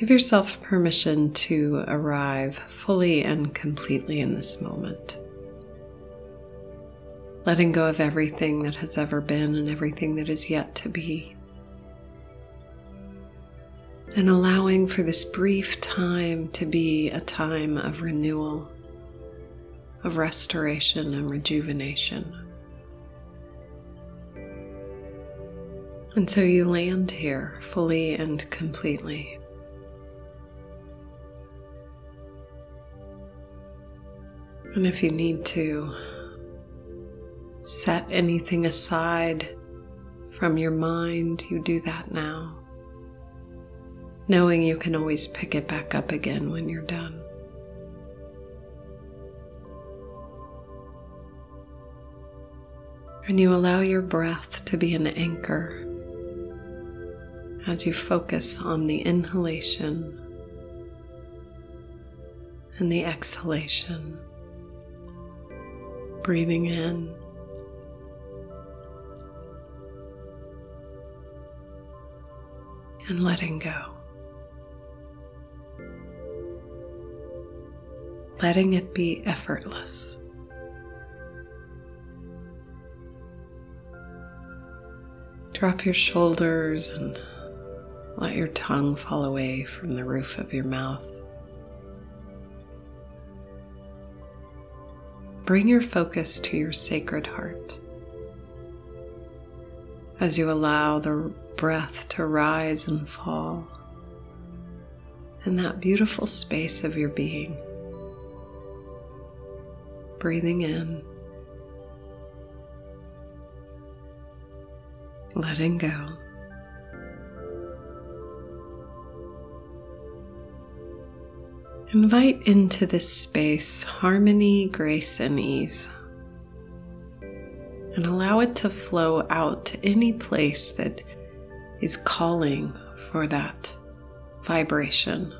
Give yourself permission to arrive fully and completely in this moment. Letting go of everything that has ever been and everything that is yet to be. And allowing for this brief time to be a time of renewal, of restoration and rejuvenation. And so you land here fully and completely. And if you need to, set anything aside from your mind, you do that now, knowing you can always pick it back up again when you're done. And you allow your breath to be an anchor as you focus on the inhalation and the exhalation breathing in. And letting go. Letting it be effortless. Drop your shoulders and let your tongue fall away from the roof of your mouth. Bring your focus to your sacred heart. As you allow the breath to rise and fall in that beautiful space of your being, breathing in, letting go. Invite into this space harmony, grace, and ease. And allow it to flow out to any place that is calling for that vibration.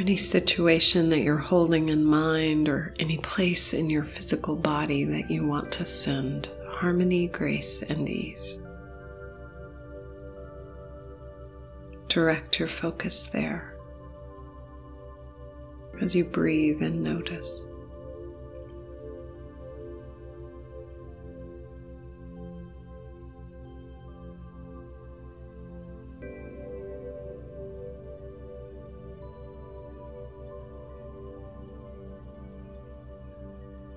Any situation that you're holding in mind, or any place in your physical body that you want to send harmony, grace, and ease. Direct your focus there as you breathe and notice.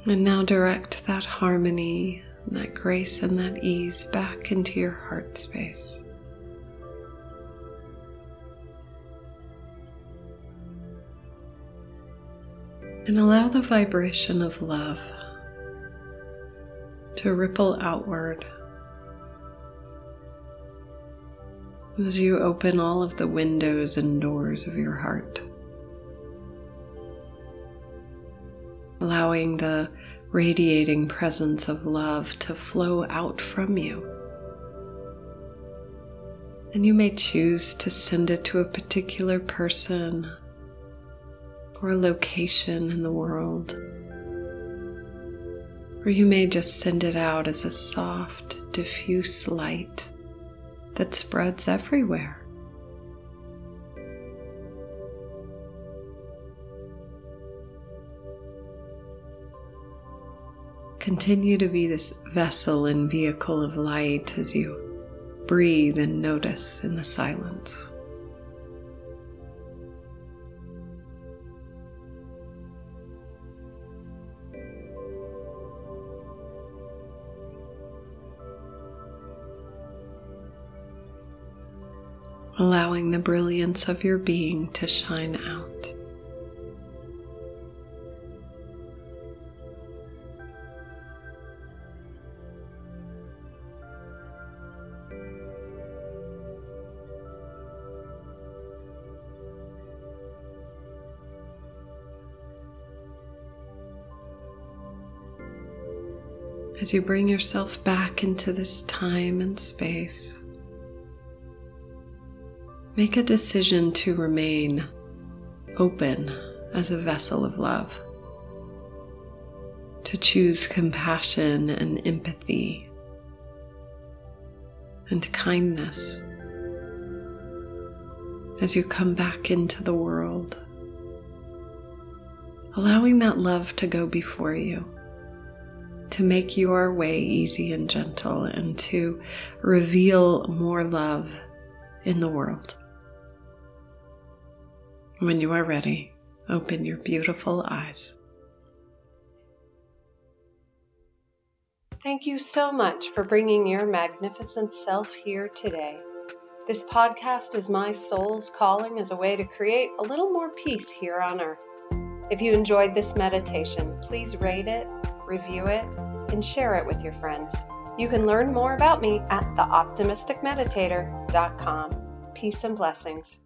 And now direct that harmony, that grace, and that ease back into your heart space. And allow the vibration of love to ripple outward as you open all of the windows and doors of your heart. Allowing the radiating presence of love to flow out from you. And you may choose to send it to a particular person or a location in the world. Or you may just send it out as a soft, diffuse light that spreads everywhere. Continue to be this vessel and vehicle of light as you breathe and notice in the silence. allowing the brilliance of your being to shine out. as you bring yourself back into this time and space make a decision to remain open as a vessel of love, to choose compassion and empathy and kindness as you come back into the world, allowing that love to go before you to make your way easy and gentle and to reveal more love in the world. When you are ready, open your beautiful eyes. Thank you so much for bringing your magnificent self here today. This podcast is my soul's calling as a way to create a little more peace here on earth. If you enjoyed this meditation, please rate it review it, and share it with your friends. You can learn more about me at theoptimisticmeditator.com. Peace and blessings.